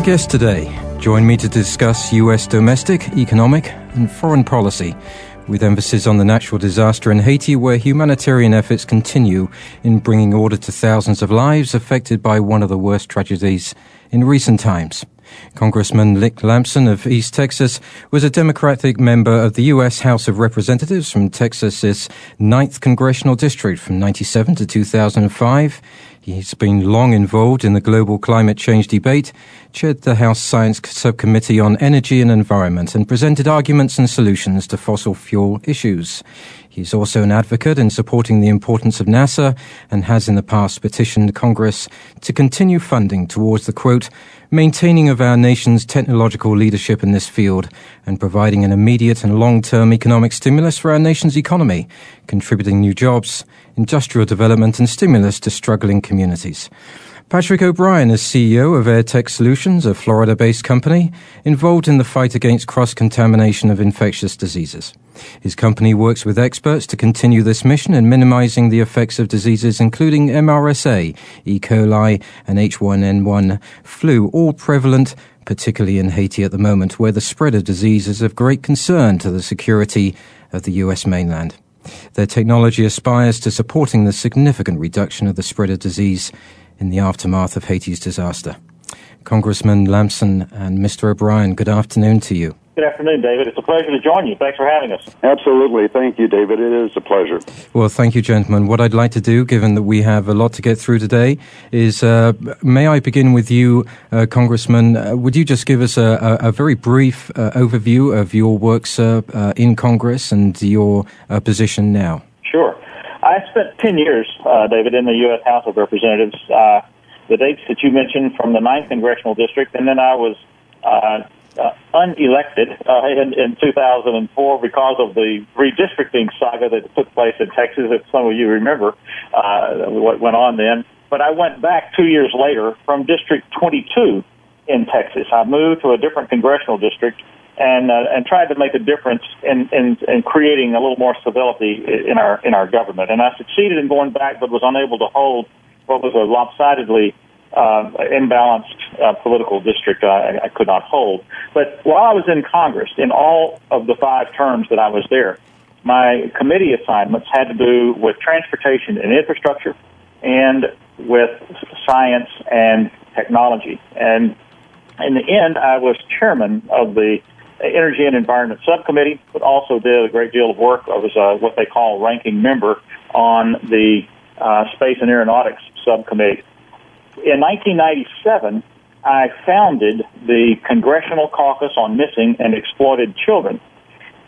My guest today join me to discuss U.S. domestic, economic, and foreign policy, with emphasis on the natural disaster in Haiti, where humanitarian efforts continue in bringing order to thousands of lives affected by one of the worst tragedies in recent times. Congressman Nick Lampson of East Texas was a Democratic member of the U.S. House of Representatives from Texas's 9th Congressional District from 97 to 2005. He's been long involved in the global climate change debate, chaired the House Science Subcommittee on Energy and Environment, and presented arguments and solutions to fossil fuel issues. He's also an advocate in supporting the importance of NASA and has in the past petitioned Congress to continue funding towards the quote, maintaining of our nation's technological leadership in this field and providing an immediate and long-term economic stimulus for our nation's economy, contributing new jobs, industrial development and stimulus to struggling communities. Patrick O'Brien is CEO of AirTech Solutions, a Florida based company involved in the fight against cross contamination of infectious diseases. His company works with experts to continue this mission in minimizing the effects of diseases including MRSA, E. coli, and H1N1 flu, all prevalent, particularly in Haiti at the moment, where the spread of disease is of great concern to the security of the U.S. mainland. Their technology aspires to supporting the significant reduction of the spread of disease in the aftermath of Haiti's disaster. Congressman Lampson and Mr. O'Brien, good afternoon to you. Good afternoon, David. It's a pleasure to join you. Thanks for having us. Absolutely. Thank you, David. It is a pleasure. Well, thank you, gentlemen. What I'd like to do, given that we have a lot to get through today, is uh, may I begin with you, uh, Congressman? Uh, would you just give us a, a, a very brief uh, overview of your works uh, in Congress and your uh, position now? Sure. I spent 10 years, uh, David, in the U.S. House of Representatives. Uh, the dates that you mentioned from the 9th Congressional District, and then I was uh, uh, unelected uh, in, in 2004 because of the redistricting saga that took place in Texas, if some of you remember uh, what went on then. But I went back two years later from District 22 in Texas. I moved to a different congressional district and uh, and tried to make a difference in, in in creating a little more civility in our in our government. And I succeeded in going back, but was unable to hold what was a lopsidedly uh, imbalanced uh, political district I, I could not hold. But while I was in Congress, in all of the five terms that I was there, my committee assignments had to do with transportation and infrastructure, and with science and technology. And in the end, I was chairman of the Energy and Environment Subcommittee, but also did a great deal of work. I was uh, what they call ranking member on the uh, Space and Aeronautics Subcommittee. In 1997, I founded the Congressional Caucus on Missing and Exploited Children.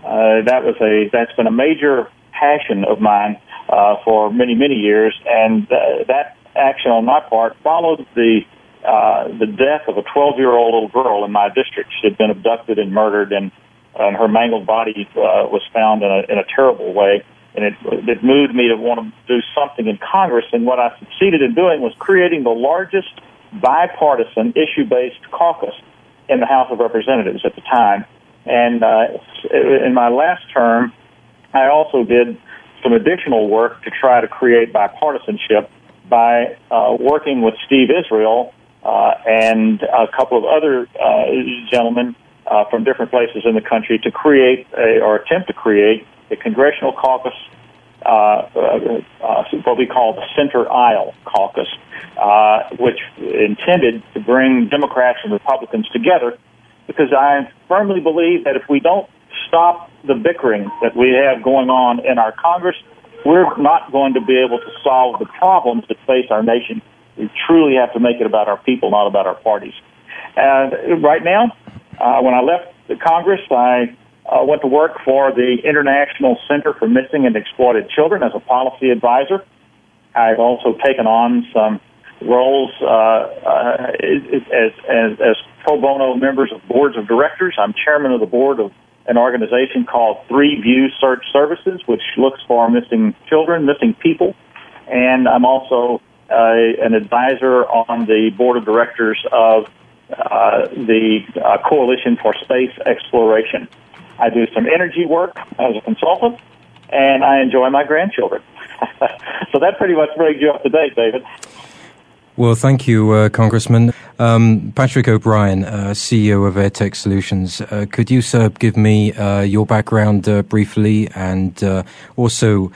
Uh, that was a that's been a major passion of mine uh, for many many years, and uh, that action on my part followed the uh, the death of a 12 year old little girl in my district. She had been abducted and murdered, and, and her mangled body uh, was found in a, in a terrible way. And it, it moved me to want to do something in Congress. And what I succeeded in doing was creating the largest bipartisan issue based caucus in the House of Representatives at the time. And uh, in my last term, I also did some additional work to try to create bipartisanship by uh, working with Steve Israel uh, and a couple of other uh, gentlemen uh, from different places in the country to create a, or attempt to create a congressional caucus, uh, uh, uh, what we call the Center Aisle Caucus, uh, which intended to bring Democrats and Republicans together because I firmly believe that if we don't stop the bickering that we have going on in our Congress, we're not going to be able to solve the problems that face our nation we truly have to make it about our people, not about our parties. And right now, uh, when I left the Congress, I uh, went to work for the International Center for Missing and Exploited Children as a policy advisor. I've also taken on some roles uh, uh, as, as, as pro bono members of boards of directors. I'm chairman of the board of an organization called Three View Search Services, which looks for missing children, missing people. And I'm also an advisor on the board of directors of uh, the uh, Coalition for Space Exploration. I do some energy work as a consultant, and I enjoy my grandchildren. so that pretty much brings you up to date, David. Well, thank you, uh, Congressman. Um, Patrick O'Brien, uh, CEO of AirTech Solutions. Uh, could you, sir, give me uh, your background uh, briefly and uh, also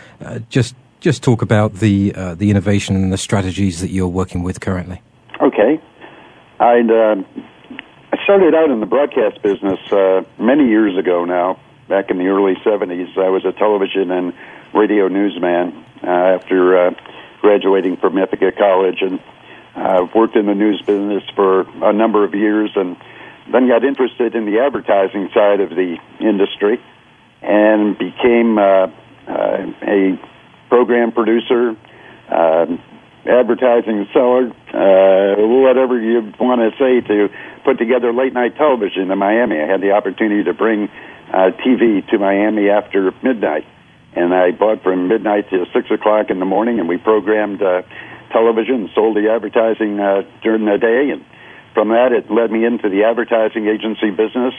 just just talk about the uh, the innovation and the strategies that you're working with currently? Okay. I'd, um, I started out in the broadcast business uh, many years ago now, back in the early 70s. I was a television and radio newsman uh, after graduating from Ithaca College and I've worked in the news business for a number of years and then got interested in the advertising side of the industry and became uh, uh, a program producer, uh, advertising seller, uh, whatever you want to say, to put together late night television in Miami. I had the opportunity to bring uh, TV to Miami after midnight. And I bought from midnight to six o'clock in the morning, and we programmed uh, television, sold the advertising uh, during the day, and from that it led me into the advertising agency business.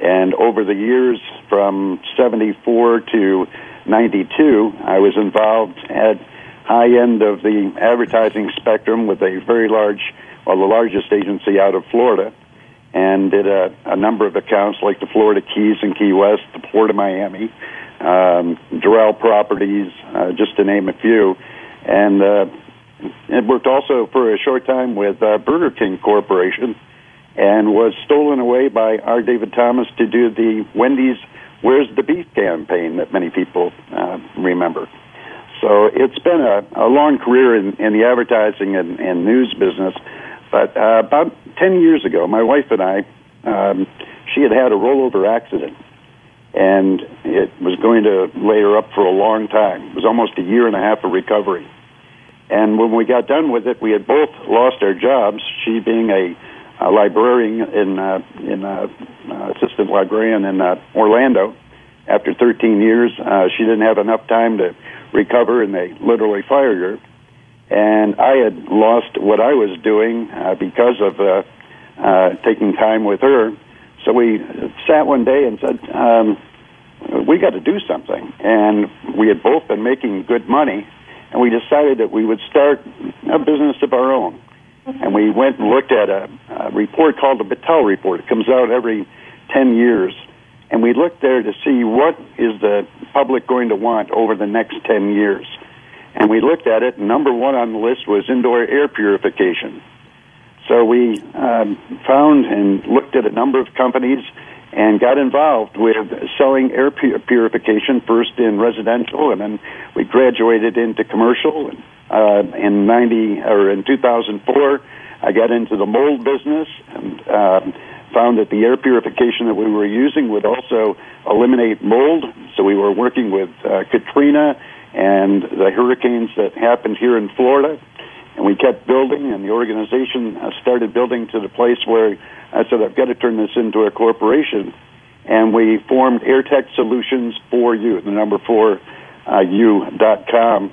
And over the years, from '74 to '92, I was involved at high end of the advertising spectrum with a very large, well, the largest agency out of Florida, and did a, a number of accounts like the Florida Keys and Key West, the Port of Miami, um, Doral Properties, uh, just to name a few. And uh, it worked also for a short time with uh, Burger King Corporation and was stolen away by R. David Thomas to do the Wendy's Where's the Beef campaign that many people uh, remember. So it's been a, a long career in, in the advertising and, and news business. But uh, about 10 years ago, my wife and I, um, she had had a rollover accident. And it was going to lay her up for a long time. It was almost a year and a half of recovery. And when we got done with it, we had both lost our jobs. She being a, a librarian in uh, in uh, uh, assistant librarian in uh, Orlando. After 13 years, uh, she didn't have enough time to recover, and they literally fired her. And I had lost what I was doing uh, because of uh, uh, taking time with her. So we sat one day and said, um, "We got to do something." And we had both been making good money and we decided that we would start a business of our own. And we went and looked at a, a report called the Battelle Report. It comes out every 10 years. And we looked there to see what is the public going to want over the next 10 years. And we looked at it, number one on the list was indoor air purification. So we um, found and looked at a number of companies and got involved with selling air purification first in residential and then we graduated into commercial. Uh, in 90 or in 2004 I got into the mold business and uh, found that the air purification that we were using would also eliminate mold. So we were working with uh, Katrina and the hurricanes that happened here in Florida and we kept building and the organization uh, started building to the place where I said, I've got to turn this into a corporation. And we formed AirTech Solutions for You, the number four, uh, com.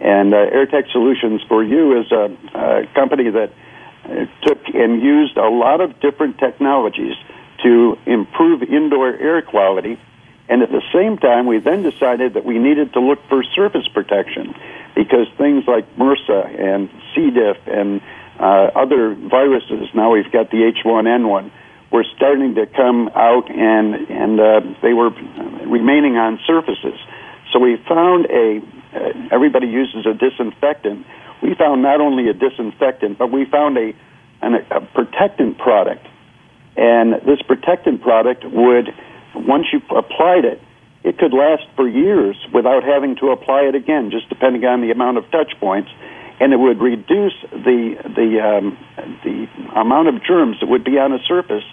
And uh, AirTech Solutions for You is a, a company that uh, took and used a lot of different technologies to improve indoor air quality. And at the same time, we then decided that we needed to look for surface protection because things like MRSA and C. diff and uh, other viruses. Now we've got the H1N1. Were starting to come out, and and uh, they were remaining on surfaces. So we found a. Uh, everybody uses a disinfectant. We found not only a disinfectant, but we found a, an, a protectant product. And this protectant product would, once you applied it, it could last for years without having to apply it again, just depending on the amount of touch points and it would reduce the the um, the amount of germs that would be on a surface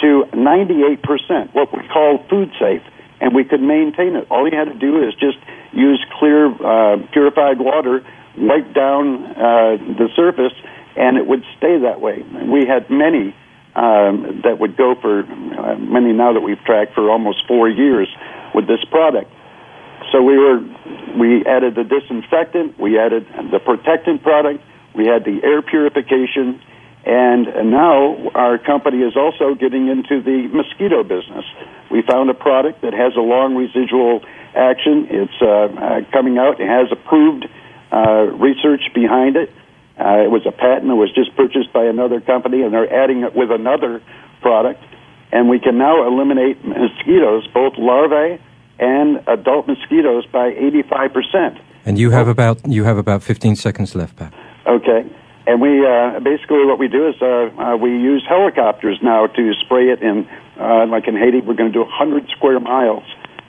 to 98%, what we call food safe, and we could maintain it. All you had to do is just use clear, uh, purified water, wipe down uh, the surface, and it would stay that way. We had many um, that would go for uh, many now that we've tracked for almost four years with this product. So we were we added the disinfectant, we added the protectant product, we had the air purification, and now our company is also getting into the mosquito business. We found a product that has a long residual action. It's uh, uh, coming out. It has approved uh, research behind it, Uh, it was a patent that was just purchased by another company, and they're adding it with another product. And we can now eliminate mosquitoes, both larvae and adult mosquitoes, by 85%. And you have about you have about 15 seconds left, Pat. Okay. And we uh, basically what we do is uh, uh, we use helicopters now to spray it in, uh, like in Haiti, we're going to do 100 square miles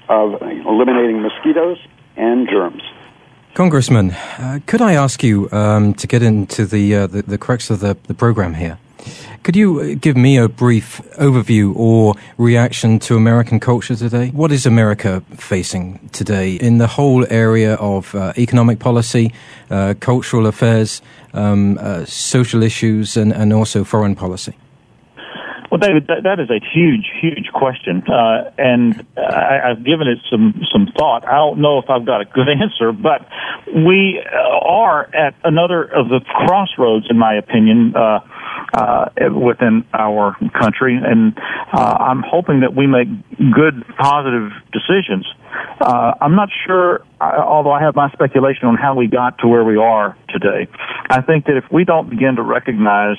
of eliminating mosquitoes and germs. Congressman, uh, could I ask you um, to get into the, uh, the, the crux of the, the program here? Could you uh, give me a brief overview or reaction to American culture today? What is America facing today in the whole area of uh, economic policy, uh, cultural affairs, um, uh, social issues, and, and also foreign policy? Well, David, that, that is a huge, huge question, uh, and I, I've given it some some thought. I don't know if I've got a good answer, but we are at another of the crossroads, in my opinion. Uh, uh, within our country, and uh, I'm hoping that we make good, positive decisions. Uh, I'm not sure, although I have my speculation on how we got to where we are today. I think that if we don't begin to recognize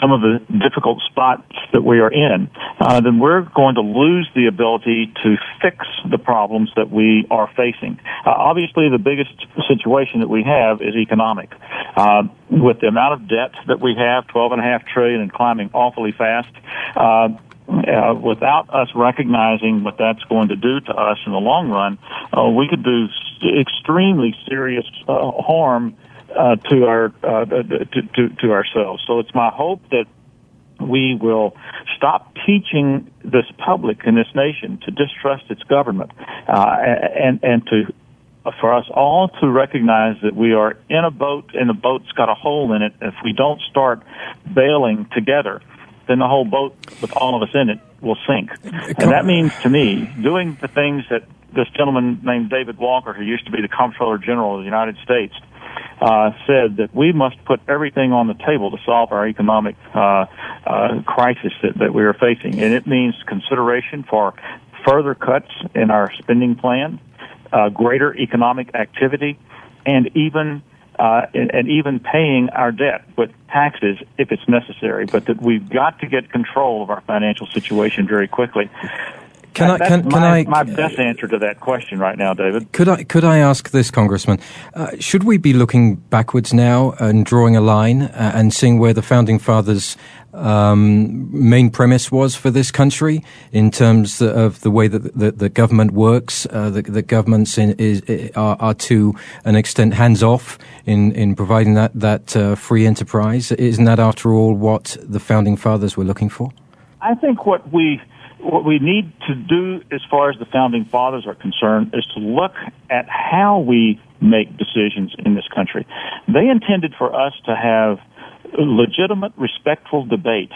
some of the difficult spots that we are in, uh, then we're going to lose the ability to fix the problems that we are facing. Uh, obviously, the biggest situation that we have is economic. Uh, with the amount of debt that we have, twelve and a half trillion and climbing awfully fast, uh, uh, without us recognizing what that's going to do to us in the long run, uh, we could do extremely serious uh, harm uh, to our uh, to, to, to ourselves. So it's my hope that we will stop teaching this public in this nation to distrust its government uh, and and to for us all to recognize that we are in a boat and the boat's got a hole in it. If we don't start bailing together, then the whole boat with all of us in it will sink. And that means to me doing the things that this gentleman named David Walker, who used to be the Comptroller General of the United States, uh, said that we must put everything on the table to solve our economic uh, uh, crisis that, that we are facing. And it means consideration for further cuts in our spending plan, uh, greater economic activity, and even uh, and, and, even paying our debt with taxes if it's necessary, but that we've got to get control of our financial situation very quickly. Can I, can, can my, I, my best answer to that question right now, David. Could I, could I ask this, Congressman? Uh, should we be looking backwards now and drawing a line uh, and seeing where the founding fathers' um, main premise was for this country in terms of the way that the, the government works? Uh, the, the, governments in, is, are, are, to an extent hands off in, in providing that, that uh, free enterprise. Isn't that, after all, what the founding fathers were looking for? I think what we what we need to do as far as the founding fathers are concerned is to look at how we make decisions in this country. They intended for us to have legitimate, respectful debate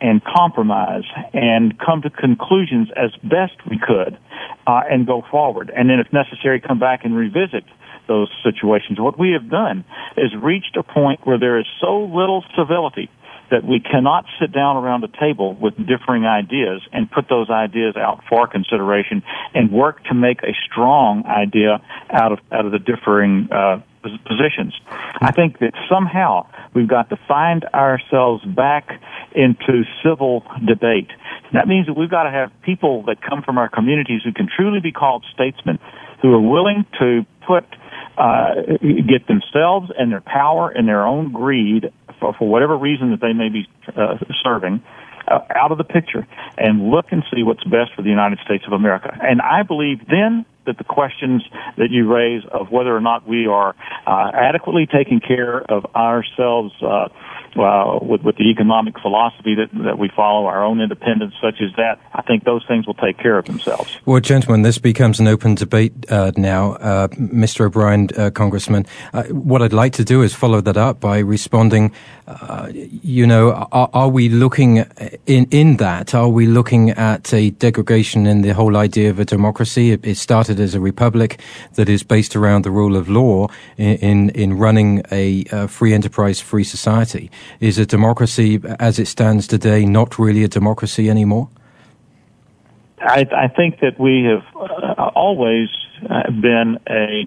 and compromise and come to conclusions as best we could uh, and go forward. And then, if necessary, come back and revisit those situations. What we have done is reached a point where there is so little civility that we cannot sit down around a table with differing ideas and put those ideas out for consideration and work to make a strong idea out of out of the differing uh, positions. I think that somehow we've got to find ourselves back into civil debate. That means that we've got to have people that come from our communities who can truly be called statesmen, who are willing to put uh, get themselves and their power and their own greed for, for whatever reason that they may be uh, serving, uh, out of the picture and look and see what's best for the United States of America. And I believe then that the questions that you raise of whether or not we are uh, adequately taking care of ourselves uh, uh, with, with the economic philosophy that, that we follow, our own independence, such as that, I think those things will take care of themselves. Well, gentlemen, this becomes an open debate uh, now, uh, Mr. O'Brien, Congressman. What I'd like to do is follow that up by responding. You know, are, are, we looking in in that? Are we looking at a degradation in the whole idea of a democracy? It, it started as a republic that is based around the rule of law in in, in running a free enterprise, free society. Is a democracy as it stands today not really a democracy anymore? I, I think that we have uh, always uh, been a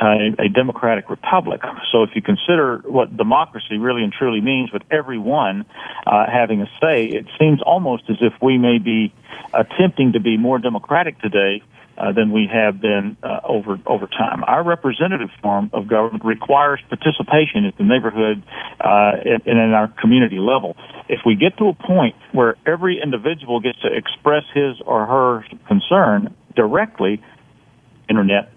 a, a democratic republic. So if you consider what democracy really and truly means, with everyone uh, having a say, it seems almost as if we may be attempting to be more democratic today uh, than we have been uh, over over time. Our representative form of government requires participation at the neighborhood uh, and in our community level. If we get to a point where every individual gets to express his or her concern directly, internet,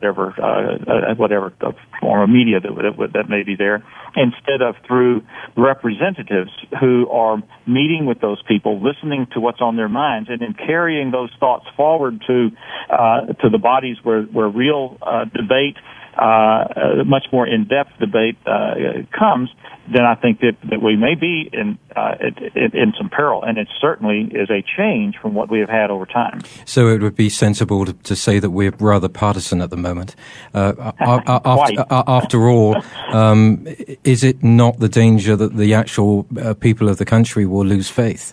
whatever uh, uh, whatever form of media that, that may be there, instead of through representatives who are meeting with those people, listening to what's on their minds, and then carrying those thoughts forward to uh, to the bodies where where real uh, debate uh, much more in-depth debate uh, comes, then I think that, that we may be in, uh, in, in some peril, and it certainly is a change from what we have had over time. So it would be sensible to, to say that we're rather partisan at the moment. Uh, after, after, all, um, is it not the danger that the actual uh, people of the country will lose faith?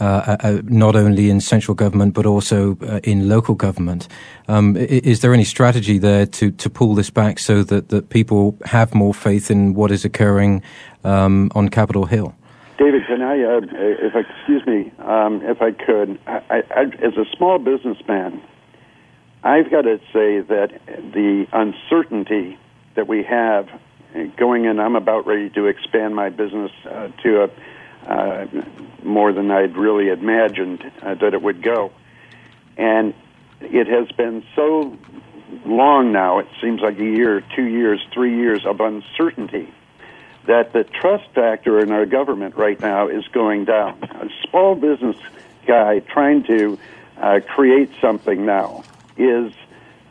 Uh, uh, not only in central government but also uh, in local government. Um, is there any strategy there to, to pull this back so that, that people have more faith in what is occurring um, on Capitol Hill? David, can I, uh, if excuse me, um, if I could, I, I, as a small businessman, I've got to say that the uncertainty that we have going in, I'm about ready to expand my business uh, to a uh, more than I'd really imagined uh, that it would go. And it has been so long now, it seems like a year, two years, three years of uncertainty that the trust factor in our government right now is going down. A small business guy trying to uh, create something now is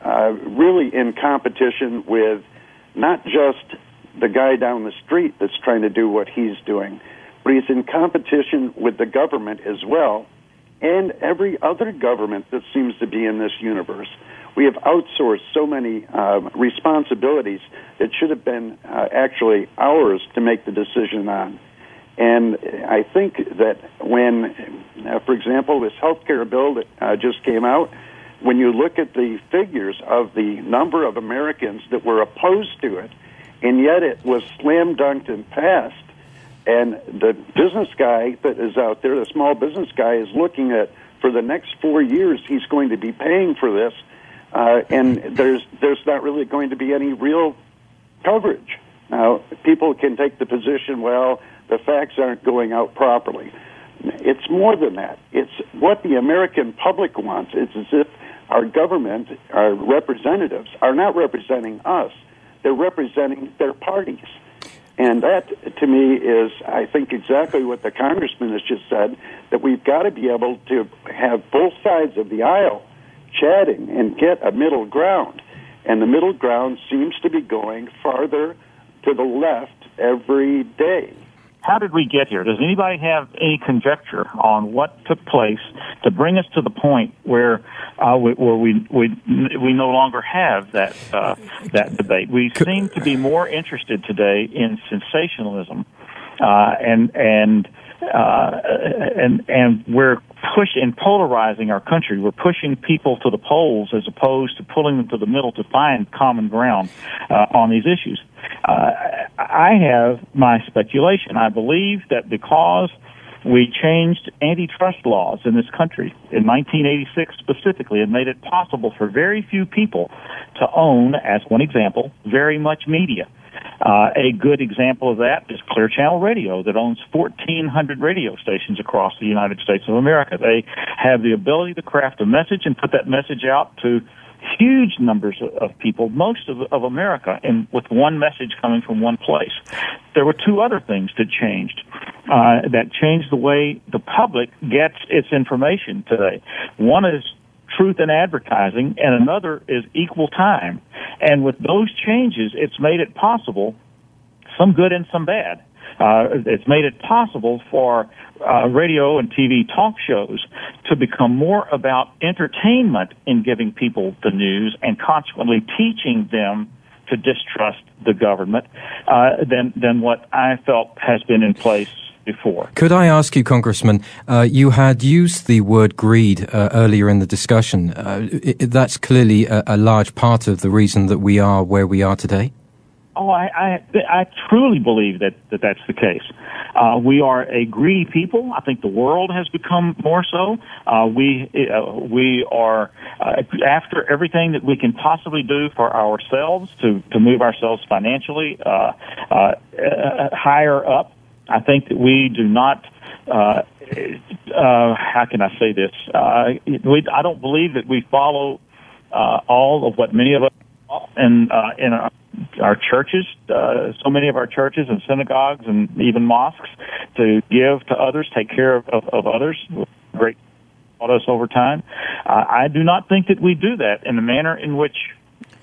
uh, really in competition with not just the guy down the street that's trying to do what he's doing, but he's in competition with the government as well and every other government that seems to be in this universe. We have outsourced so many uh, responsibilities that should have been uh, actually ours to make the decision on. And I think that when, uh, for example, this health care bill that uh, just came out, when you look at the figures of the number of Americans that were opposed to it, and yet it was slam dunked and passed, and the business guy that is out there, the small business guy, is looking at for the next four years he's going to be paying for this, uh, and there's there's not really going to be any real coverage. Now, people can take the position, well, the facts aren't going out properly. It's more than that. It's what the American public wants. It's as if our government, our representatives, are not representing us. They're representing their parties. And that, to me, is, I think, exactly what the congressman has just said that we've got to be able to have both sides of the aisle chatting and get a middle ground. And the middle ground seems to be going farther to the left every day how did we get here? Does anybody have any conjecture on what took place to bring us to the point where uh, we, where we we we no longer have that uh, that debate? We seem to be more interested today in sensationalism, uh, and and uh, and and we're pushing polarizing our country. We're pushing people to the polls as opposed to pulling them to the middle to find common ground uh, on these issues. Uh, I have my speculation. I believe that because we changed antitrust laws in this country in 1986 specifically and made it possible for very few people to own, as one example, very much media. Uh, a good example of that is Clear Channel Radio that owns 1,400 radio stations across the United States of America. They have the ability to craft a message and put that message out to huge numbers of people, most of, of America, and with one message coming from one place. There were two other things that changed, uh, that changed the way the public gets its information today. One is truth in advertising, and another is equal time. And with those changes, it's made it possible, some good and some bad. Uh, it's made it possible for uh, radio and TV talk shows to become more about entertainment in giving people the news and consequently teaching them to distrust the government uh, than than what I felt has been in place before. Could I ask you, Congressman? Uh, you had used the word greed uh, earlier in the discussion. Uh, it, that's clearly a, a, large part of the reason that we are where we are today. Oh, I, I, I truly believe that, that that's the case. Uh, we are a greedy people. I think the world has become more so. Uh, we uh, we are uh, after everything that we can possibly do for ourselves to to move ourselves financially uh, uh, higher up. I think that we do not. Uh, uh, how can I say this? Uh, we, I don't believe that we follow uh, all of what many of us in uh, in our, our churches, uh, so many of our churches and synagogues and even mosques, to give to others, take care of, of, of others. Great taught us over time. Uh, I do not think that we do that in the manner in which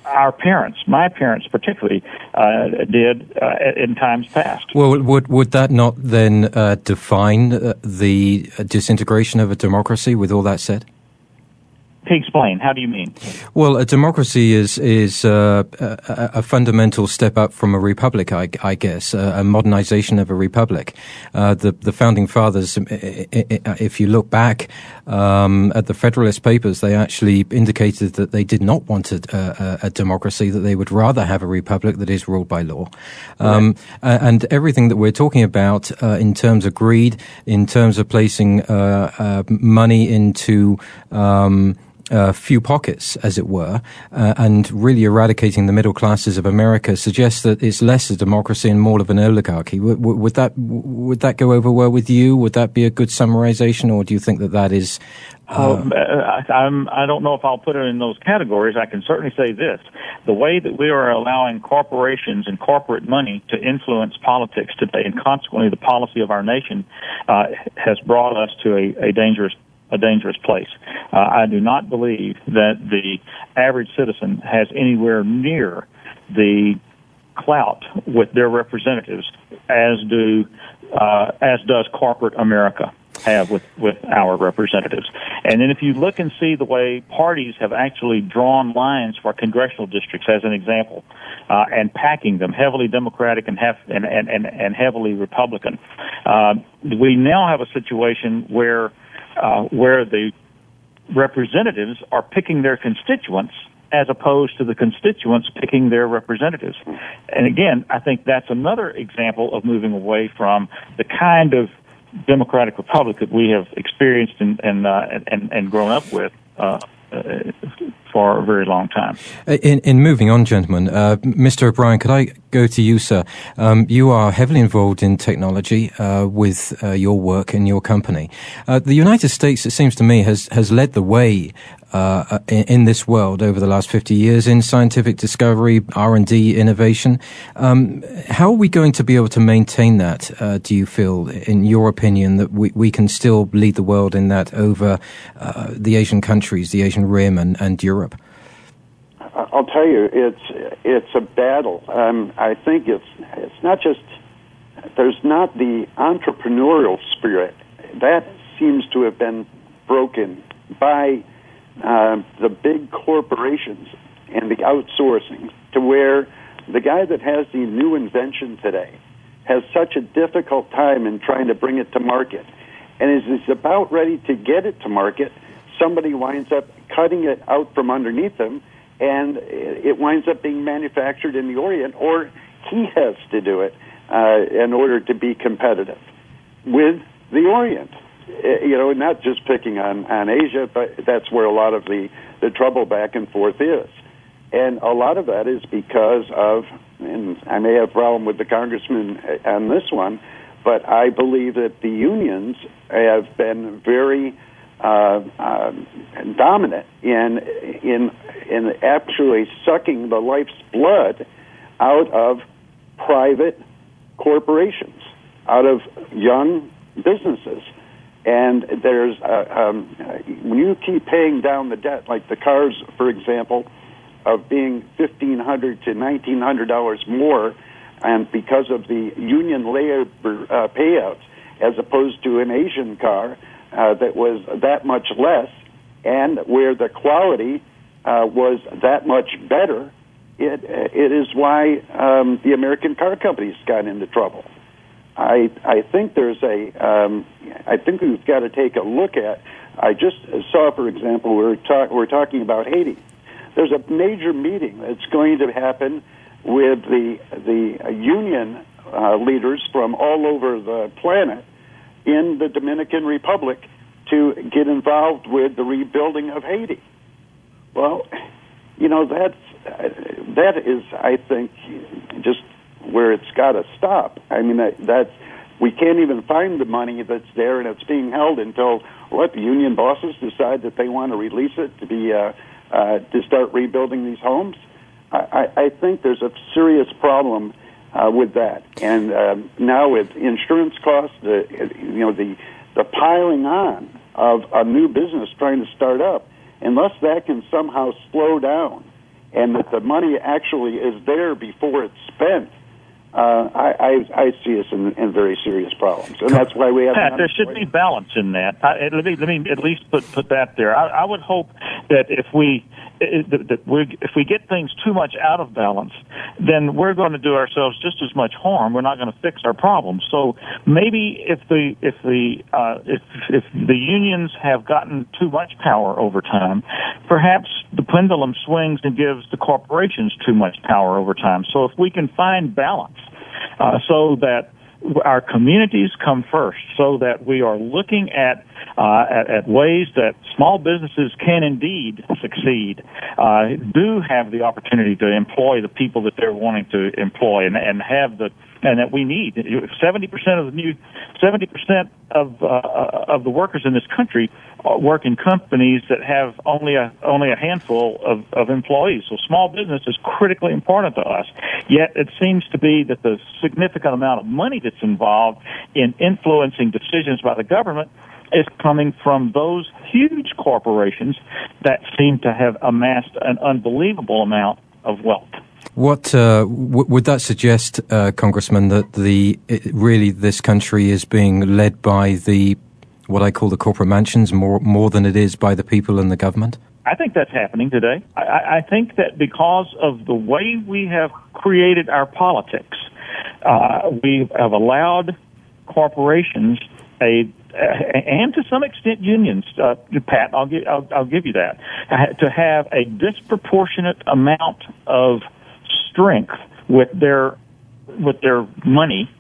our parents, my parents particularly, uh, did uh, in times past. Well, would would that not then uh, define uh, the disintegration of a democracy? With all that said. Explain. How do you mean? Well, a democracy is is uh, a, a, fundamental step up from a republic, I, I guess, a, a, modernization of a republic. Uh, the the founding fathers, if you look back um, at the Federalist Papers, they actually indicated that they did not want a, a democracy; that they would rather have a republic that is ruled by law. Um, right. And everything that we're talking about uh, in terms of greed, in terms of placing uh, uh, money into um, uh, few pockets, as it were, uh, and really eradicating the middle classes of America suggests that it's less a democracy and more of an oligarchy. W- w- would that would that go over well with you? Would that be a good summarization, or do you think that that is? Uh... Um, I, I'm, I don't know if I'll put it in those categories. I can certainly say this: the way that we are allowing corporations and corporate money to influence politics today, and consequently the policy of our nation, uh, has brought us to a, a dangerous a dangerous place. Uh, I do not believe that the average citizen has anywhere near the clout with their representatives as do uh, as does corporate America have with, with our representatives. And then if you look and see the way parties have actually drawn lines for congressional districts, as an example, uh, and packing them heavily Democratic and, and, and, and, and heavily Republican, uh, we now have a situation where uh, where the representatives are picking their constituents as opposed to the constituents picking their representatives. And again, I think that's another example of moving away from the kind of democratic republic that we have experienced and and uh, and, and grown up with. Uh, for a very long time. In, in moving on, gentlemen, uh, Mr. O'Brien, could I go to you, sir? Um, you are heavily involved in technology uh, with uh, your work and your company. Uh, the United States, it seems to me, has has led the way uh, in, in, this world over the last 50 years in scientific discovery, R&D, innovation. Um, how are we going to be able to maintain that, uh, do you feel, in your opinion, that we, we can still lead the world in that over uh, the Asian countries, the Asian Rim and, and Europe? I'll tell you, it's it's a battle. Um, I think it's it's not just there's not the entrepreneurial spirit that seems to have been broken by uh, the big corporations and the outsourcing to where the guy that has the new invention today has such a difficult time in trying to bring it to market. And as he's about ready to get it to market, somebody winds up cutting it out from underneath him, and it winds up being manufactured in the Orient, or he has to do it uh, in order to be competitive with the Orient. Eh, you know, not just picking on, on Asia, but that's where a lot of the, the trouble back and forth is. And a lot of that is because of, and I may have a problem with the congressman on this one, but I believe that the unions have been very uh, uh, dominant in in in actually sucking the life's blood out of private corporations, out of young businesses. And there's uh, um, when you keep paying down the debt, like the cars, for example, of being fifteen hundred to nineteen hundred dollars more, and because of the union labor uh, payouts, as opposed to an Asian car uh, that was that much less, and where the quality uh, was that much better, it it is why um, the American car companies got into trouble. I I think there's a um, I think we've got to take a look at. I just saw, for example, we're talk, we're talking about Haiti. There's a major meeting that's going to happen with the the union uh, leaders from all over the planet in the Dominican Republic to get involved with the rebuilding of Haiti. Well, you know that's that is, I think, just where it's got to stop. I mean, that, that's we can't even find the money that's there, and it's being held until what the union bosses decide that they want to release it to be uh, uh, to start rebuilding these homes. I, I think there's a serious problem uh, with that, and um, now with insurance costs, the you know the the piling on of a new business trying to start up, unless that can somehow slow down, and that the money actually is there before it's spent uh, I, I, I see us in, in very serious problems, and that's why we have. Pat, there should be balance in that. I, let me let me at least put put that there. I, I would hope that if we that we if we get things too much out of balance, then we're going to do ourselves just as much harm. We're not going to fix our problems. So maybe if the if the uh, if if the unions have gotten too much power over time, perhaps the pendulum swings and gives the corporations too much power over time. So if we can find balance uh, so that our communities come first so that we are looking at, uh, at, at ways that small businesses can indeed succeed, uh, do have the opportunity to employ the people that they're wanting to employ and, and have the and that we need. 70% of the new, 70% of, uh, of the workers in this country work in companies that have only a, only a handful of, of employees. So small business is critically important to us. Yet it seems to be that the significant amount of money that's involved in influencing decisions by the government is coming from those huge corporations that seem to have amassed an unbelievable amount of wealth. What uh, w- would that suggest, uh, Congressman, that the it, really this country is being led by the what I call the corporate mansions more more than it is by the people and the government? I think that's happening today. I, I think that because of the way we have created our politics, uh, we have allowed corporations a and to some extent unions, uh, Pat, I'll I'll, I'll give you that, to have a disproportionate amount of strength with their with their money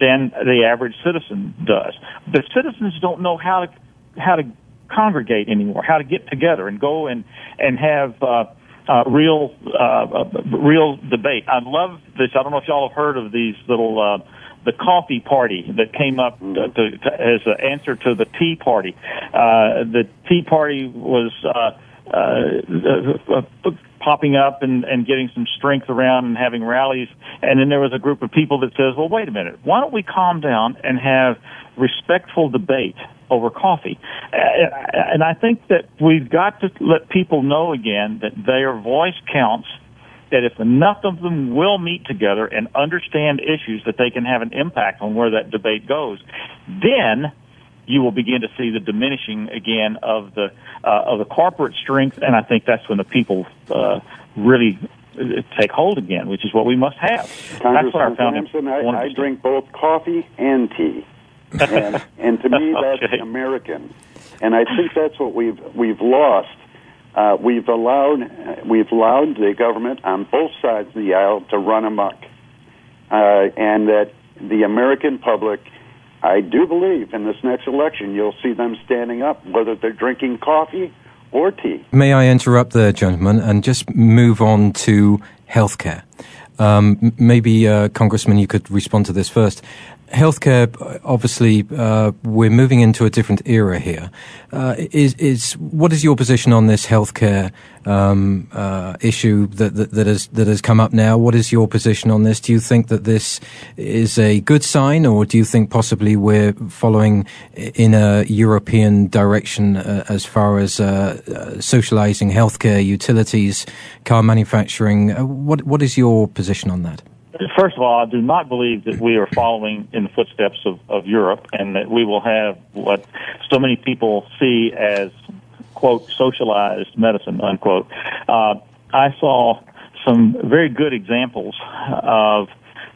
than the average citizen does. The citizens don't know how to how to congregate anymore, how to get together and go and and have uh, uh, real uh, real debate. I love this. I don't know if y'all have heard of these little. Uh, the coffee party that came up to, to, to, as an answer to the Tea Party. Uh, the Tea Party was uh, uh, uh, popping up and, and getting some strength around and having rallies. And then there was a group of people that says, well, wait a minute, why don't we calm down and have respectful debate over coffee? And I think that we've got to let people know again that their voice counts that if enough of them will meet together and understand issues that they can have an impact on where that debate goes, then you will begin to see the diminishing again of the uh, of the corporate strength, and I think that's when the people uh, really uh, take hold again, which is what we must have. That's what our founding. I, I drink both coffee and tea, and, and to me that's okay. American, and I think that's what we've we've lost. Uh, we've allowed we've allowed the government on both sides of the aisle to run amok, uh, and that the American public I do believe in this next election you'll see them standing up, whether they're drinking coffee or tea. May I interrupt there, gentlemen, and just move on to healthcare? Um, maybe, uh, Congressman, you could respond to this first healthcare, obviously, uh, we're moving into a different era here. Uh, is is what is your position on this healthcare um, uh, issue that, that that has that has come up now? What is your position on this? Do you think that this is a good sign, or do you think possibly we're following in a European direction uh, as far as uh, uh, socializing healthcare, utilities, car manufacturing? what what is your position on that? First of all, I do not believe that we are following in the footsteps of, of Europe and that we will have what so many people see as, quote, socialized medicine, unquote. Uh, I saw some very good examples of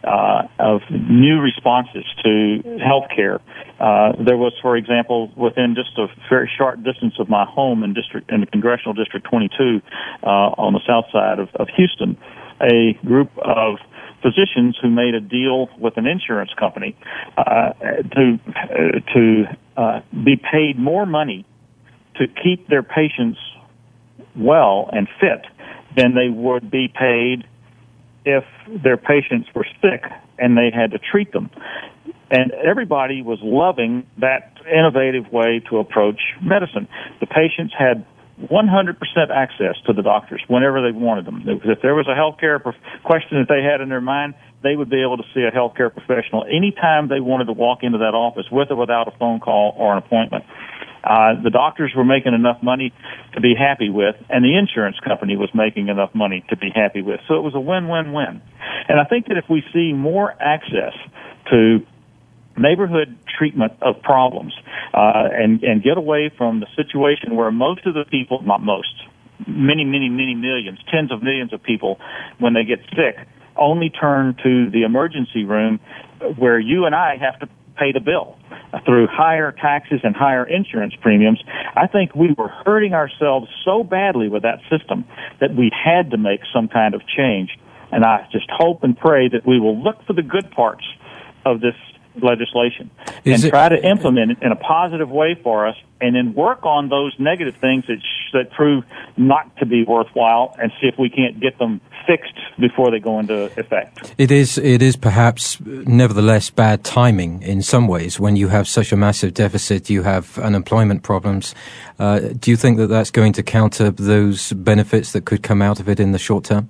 uh, of new responses to healthcare. Uh, there was, for example, within just a very short distance of my home in district in the congressional district 22 uh, on the south side of, of Houston, a group of physicians who made a deal with an insurance company uh, to uh, to uh, be paid more money to keep their patients well and fit than they would be paid if their patients were sick and they had to treat them. And everybody was loving that innovative way to approach medicine. The patients had 100% access to the doctors whenever they wanted them. If there was a healthcare question that they had in their mind, they would be able to see a healthcare professional anytime they wanted to walk into that office with or without a phone call or an appointment. Uh, the doctors were making enough money to be happy with, and the insurance company was making enough money to be happy with. So it was a win-win-win. And I think that if we see more access to neighborhood treatment of problems uh, and and get away from the situation where most of the people, not most, many, many, many millions, tens of millions of people, when they get sick, only turn to the emergency room where you and I have to pay the bill through higher taxes and higher insurance premiums. I think we were hurting ourselves so badly with that system that we had to make some kind of change. And I just hope and pray that we will look for the good parts of this legislation Is and it, try to implement it in a positive way for us and then work on those negative things that, sh- that prove not to be worthwhile and see if we can't get them fixed before they go into effect. It is, it is perhaps nevertheless bad timing in some ways when you have such a massive deficit, you have unemployment problems. Uh, do you think that that's going to counter those benefits that could come out of it in the short term?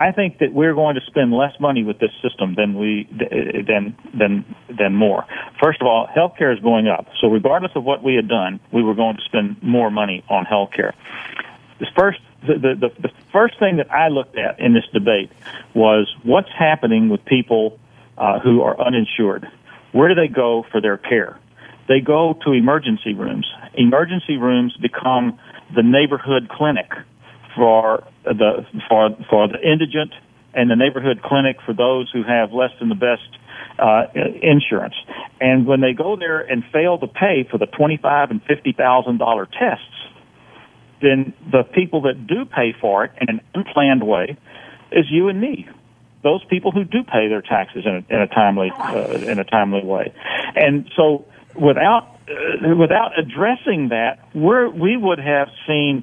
I think that we're going to spend less money with this system than we than than than more. First of all, healthcare is going up. So regardless of what we had done, we were going to spend more money on healthcare. The first the, the, the first thing that I looked at in this debate was what's happening with people uh, who are uninsured. Where do they go for their care? They go to emergency rooms. Emergency rooms become the neighborhood clinic for the for for the indigent and the neighborhood clinic for those who have less than the best uh, insurance. And when they go there and fail to pay for the twenty-five and fifty thousand dollar tests, then the people that do pay for it in an unplanned way is you and me. Those people who do pay their taxes in a, in a timely uh, in a timely way, and so without uh, without addressing that, we we would have seen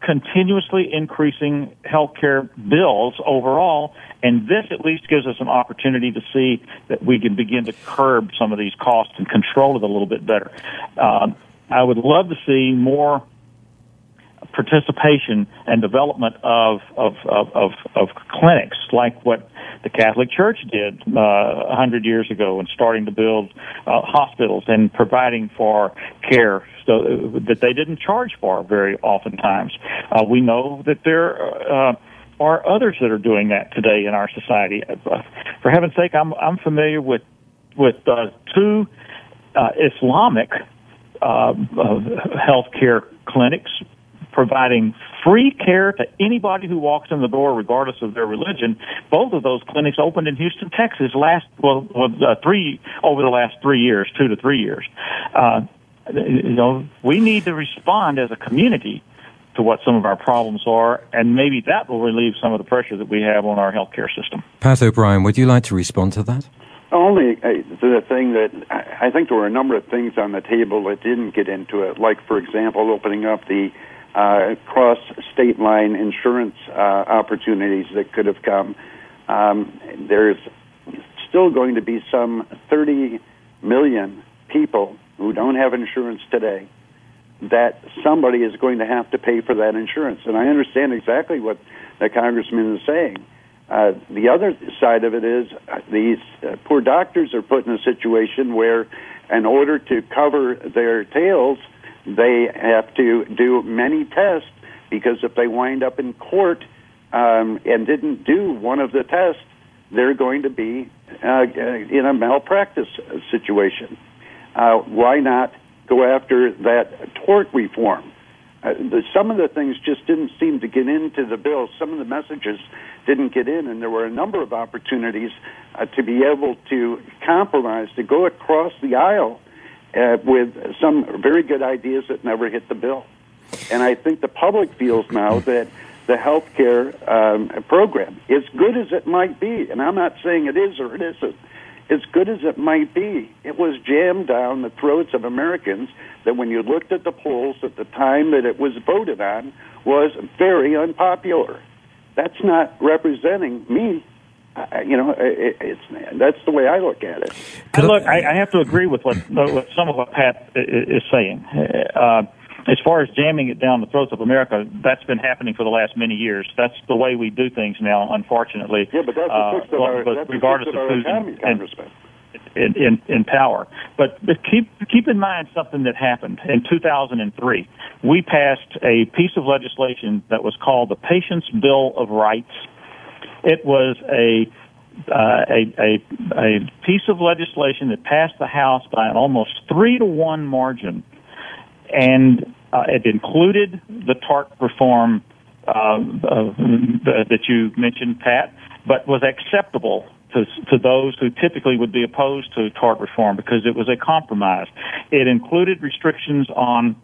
continuously increasing healthcare bills overall, and this at least gives us an opportunity to see that we can begin to curb some of these costs and control it a little bit better. Uh, I would love to see more participation and development of of, of, of, of clinics like what the Catholic Church did uh, a uh, hundred years ago, and starting to build uh, hospitals and providing for care so uh, that they didn't charge for very oftentimes. Uh, we know that there. Uh, are others that are doing that today in our society? For heaven's sake, I'm I'm familiar with with uh, two uh, Islamic uh, uh, healthcare clinics providing free care to anybody who walks in the door, regardless of their religion. Both of those clinics opened in Houston, Texas, last well, uh, three over the last three years, two to three years. Uh, you know, we need to respond as a community to what some of our problems are, and maybe that will relieve some of the pressure that we have on our healthcare system. Pat O'Brien, would you like to respond to that? Only uh, the thing that I think there were a number of things on the table that didn't get into it, like, for example, opening up the uh, cross state line insurance uh, opportunities that could have come. Um, there's still going to be some 30 million people who don't have insurance today that somebody is going to have to pay for that insurance. And I understand exactly what the congressman is saying. Uh, the other side of it is uh, these uh, poor doctors are put in a situation where, in order to cover their tails, they have to do many tests because if they wind up in court um, and didn't do one of the tests, they're going to be uh, in a malpractice situation. Uh, why not go after that tort reform? uh, the, some of the things just didn't seem to get into the bill. Some of the messages didn't get in, and there were a number of opportunities uh, to be able to compromise, to go across the aisle uh, with some very good ideas that never hit the bill. And I think the public feels now that the health care um, program, as good as it might be, and I'm not saying it is or it isn't, as good as it might be, it was jammed down the throats of Americans that when you looked at the polls at the time that it was voted on was very unpopular. That's not representing me. I, you know, it, it's that's the way I look at it. look, I, I have to agree with what, what some of what Pat is saying. Uh, as far as jamming it down the throats of America, that's been happening for the last many years. That's the way we do things now, unfortunately. Yeah, but that's uh, the fix of our, but that's regardless of, of our who's economy, in, in, in, in power. But, but keep keep in mind something that happened in 2003. We passed a piece of legislation that was called the Patients' Bill of Rights. It was a uh, a, a, a piece of legislation that passed the House by an almost three to one margin and uh, it included the tort reform uh, uh, that you mentioned, Pat, but was acceptable to, to those who typically would be opposed to tort reform because it was a compromise. It included restrictions on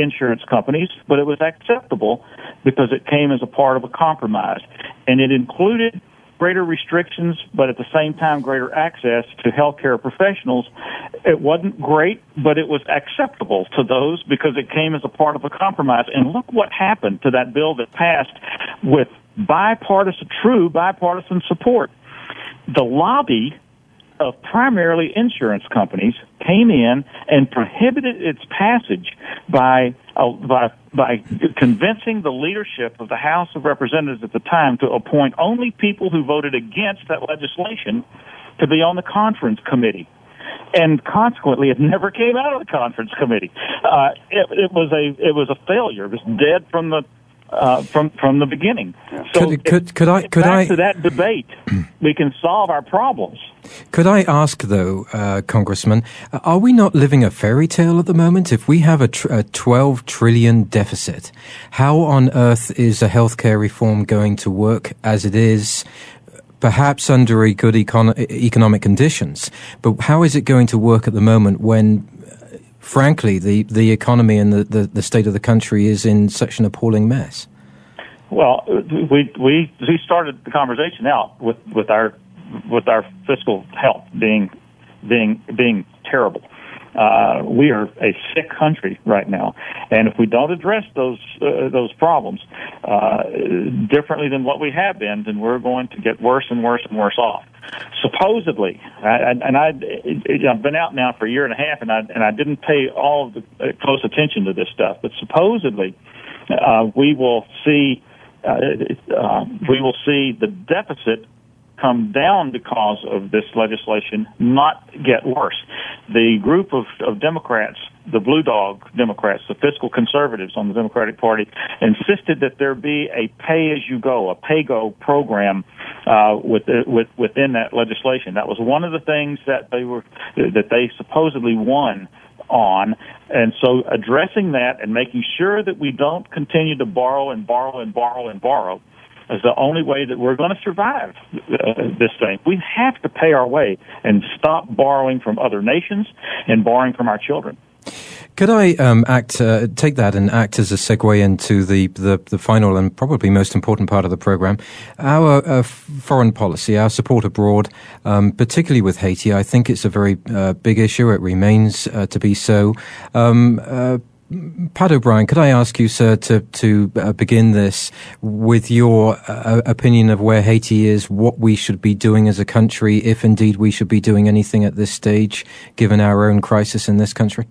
insurance companies, but it was acceptable because it came as a part of a compromise. And it included greater restrictions, but at the same time, greater access to healthcare professionals. It wasn't great, but it was acceptable to those because it came as a part of a compromise. And look what happened to that bill that passed with bipartisan, true bipartisan support. The lobby of primarily insurance companies came in and prohibited its passage by uh, by by convincing the leadership of the House of Representatives at the time to appoint only people who voted against that legislation to be on the conference committee. And consequently, it never came out of the conference committee. Uh, it, it was a it was a failure. It was dead from the uh, from from the beginning. So could, could, could I could back I to that debate, we can solve our problems. Could I ask though, uh, Congressman, are we not living a fairy tale at the moment? If we have a, tr- a twelve trillion deficit, how on earth is a healthcare reform going to work as it is? Perhaps under a good econ- economic conditions, but how is it going to work at the moment when frankly, the, the economy and the, the, the state of the country is in such an appalling mess? Well, we we we started the conversation out with with our with our fiscal health being being being terrible. Uh, we are a sick country right now, and if we don't address those uh, those problems uh, differently than what we have been, then we're going to get worse and worse and worse off. Supposedly, I, and I, I've been out now for a year and a half, and I and I didn't pay all of the uh, close attention to this stuff, but supposedly, uh, we will see uh, we will see the deficit come down because of this legislation, not get worse. The group of, of Democrats, the Blue Dog Democrats, the fiscal conservatives on the Democratic Party, insisted that there be a pay-as-you-go, a pay-go program uh, with, with, within that legislation. That was one of the things that they were that they supposedly won on. And so addressing that and making sure that we don't continue to borrow and borrow and borrow and borrow is the only way that we're going to survive uh, this thing. We have to pay our way and stop borrowing from other nations and borrowing from our children. Could I um, act uh, take that and act as a segue into the, the, the final and probably most important part of the program, our uh, foreign policy, our support abroad, um, particularly with Haiti. I think it's a very uh, big issue. It remains uh, to be so. Um, uh, Pat O'Brien, could I ask you, sir, to to uh, begin this with your uh, opinion of where Haiti is, what we should be doing as a country, if indeed we should be doing anything at this stage, given our own crisis in this country?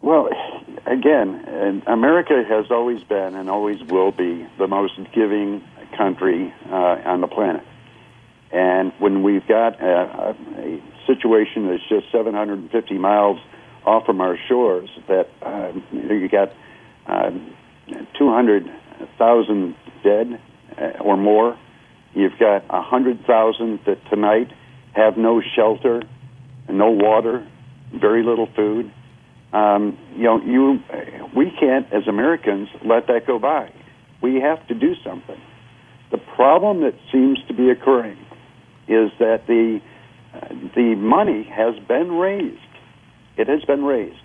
Well, again, America has always been and always will be the most giving country uh, on the planet. And when we've got a, a situation that's just 750 miles off from our shores that uh, you got uh, 200,000 dead uh, or more. You've got 100,000 that tonight have no shelter, no water, very little food. Um, you know, you we can't, as Americans, let that go by. We have to do something. The problem that seems to be occurring is that the uh, the money has been raised. It has been raised,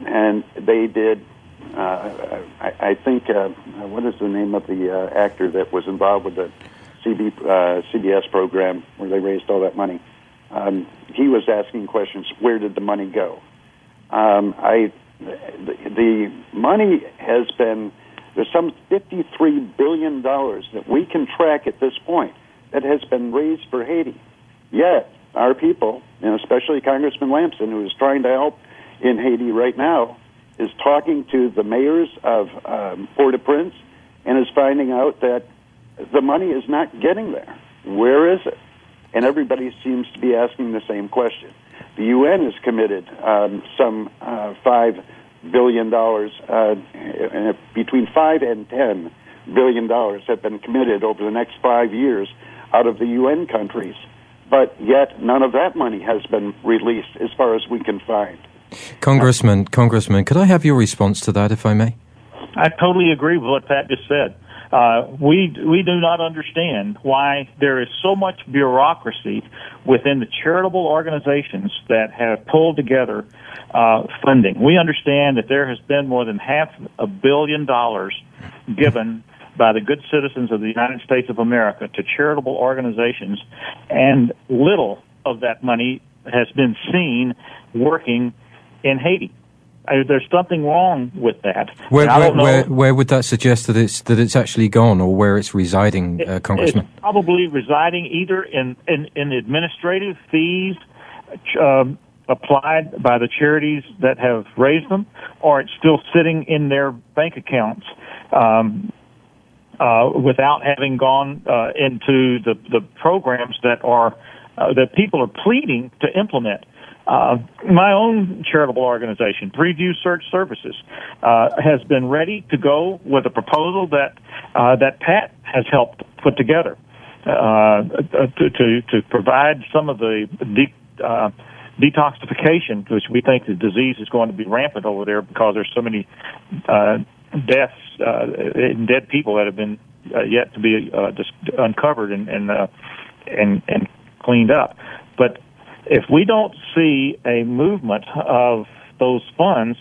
and they did. Uh, I, I think uh, what is the name of the uh, actor that was involved with the CB, uh, CBS program where they raised all that money? Um, he was asking questions. Where did the money go? Um, I the, the money has been there's some 53 billion dollars that we can track at this point that has been raised for Haiti. Yet our people, and especially Congressman Lampson, who is trying to help in Haiti right now, is talking to the mayors of um, Port-au-Prince and is finding out that the money is not getting there. Where is it? And everybody seems to be asking the same question. The UN has committed um, some uh, five billion dollars, uh, between five and ten billion dollars have been committed over the next five years out of the UN countries, but yet none of that money has been released, as far as we can find. Congressman, Congressman, could I have your response to that, if I may? I totally agree with what Pat just said. Uh, we we do not understand why there is so much bureaucracy within the charitable organizations that have pulled together uh, funding. We understand that there has been more than half a billion dollars given by the good citizens of the United States of America to charitable organizations, and little of that money has been seen working in Haiti. I, there's something wrong with that. Where, where, where, where, would that suggest that it's that it's actually gone, or where it's residing, it, uh, Congressman? It's probably residing either in in, in administrative fees um, applied by the charities that have raised them, or it's still sitting in their bank accounts. Um, uh, without having gone uh, into the, the programs that are uh, that people are pleading to implement. Uh, my own charitable organization, Preview Search Services, uh, has been ready to go with a proposal that uh, that Pat has helped put together uh, to, to, to provide some of the de- uh, detoxification, which we think the disease is going to be rampant over there because there's so many uh, deaths uh, dead people that have been uh, yet to be uh, uncovered and and, uh, and and cleaned up, but if we don't see a movement of those funds,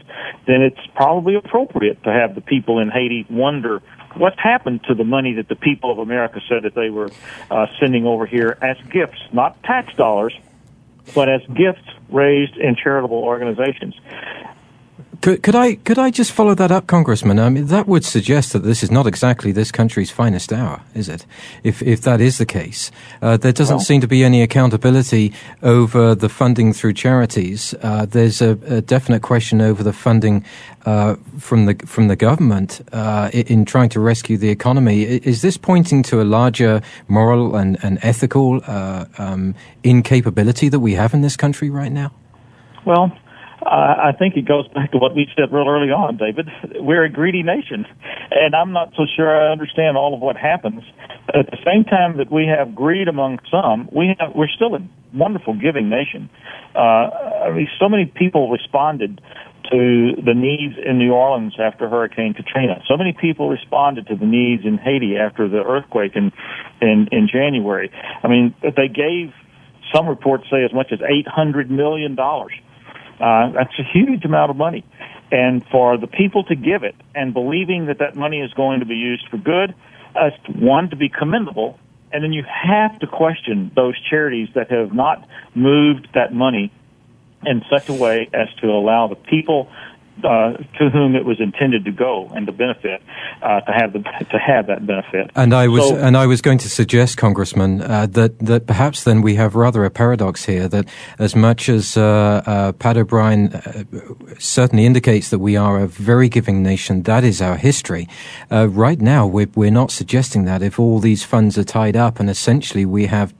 then it's probably appropriate to have the people in Haiti wonder what's happened to the money that the people of America said that they were uh, sending over here as gifts, not tax dollars, but as gifts raised in charitable organizations. Could, could, I could I just follow that up, Congressman? I mean, that would suggest that this is not exactly this country's finest hour, is it? If if that is the case, uh, there doesn't well, seem to be any accountability over the funding through charities. Uh, there's a, a, definite question over the funding uh, from the from the government uh, in trying to rescue the economy. Is this pointing to a larger moral and, and ethical uh, um, incapability that we have in this country right now? Well, I think it goes back to what we said real early on, David. We're a greedy nation, and I'm not so sure I understand all of what happens. At the same time that we have greed among some, we have we're still a wonderful giving nation. Uh, I mean, so many people responded to the needs in New Orleans after Hurricane Katrina. So many people responded to the needs in Haiti after the earthquake in in, in January. I mean, they gave some reports say as much as eight hundred million dollars uh, that's a huge amount of money. And for the people to give it and believing that that money is going to be used for good, uh, one, to be commendable, and then you have to question those charities that have not moved that money in such a way as to allow the people uh, to whom it was intended to go and to benefit, uh, to have the, to have that benefit. And I was so, and I was going to suggest, Congressman, uh, that that perhaps then we have rather a paradox here. That as much as uh, uh, Pat O'Brien uh, certainly indicates that we are a very giving nation, that is our history. right now, we're, we're not suggesting that if all these funds are tied up and essentially we have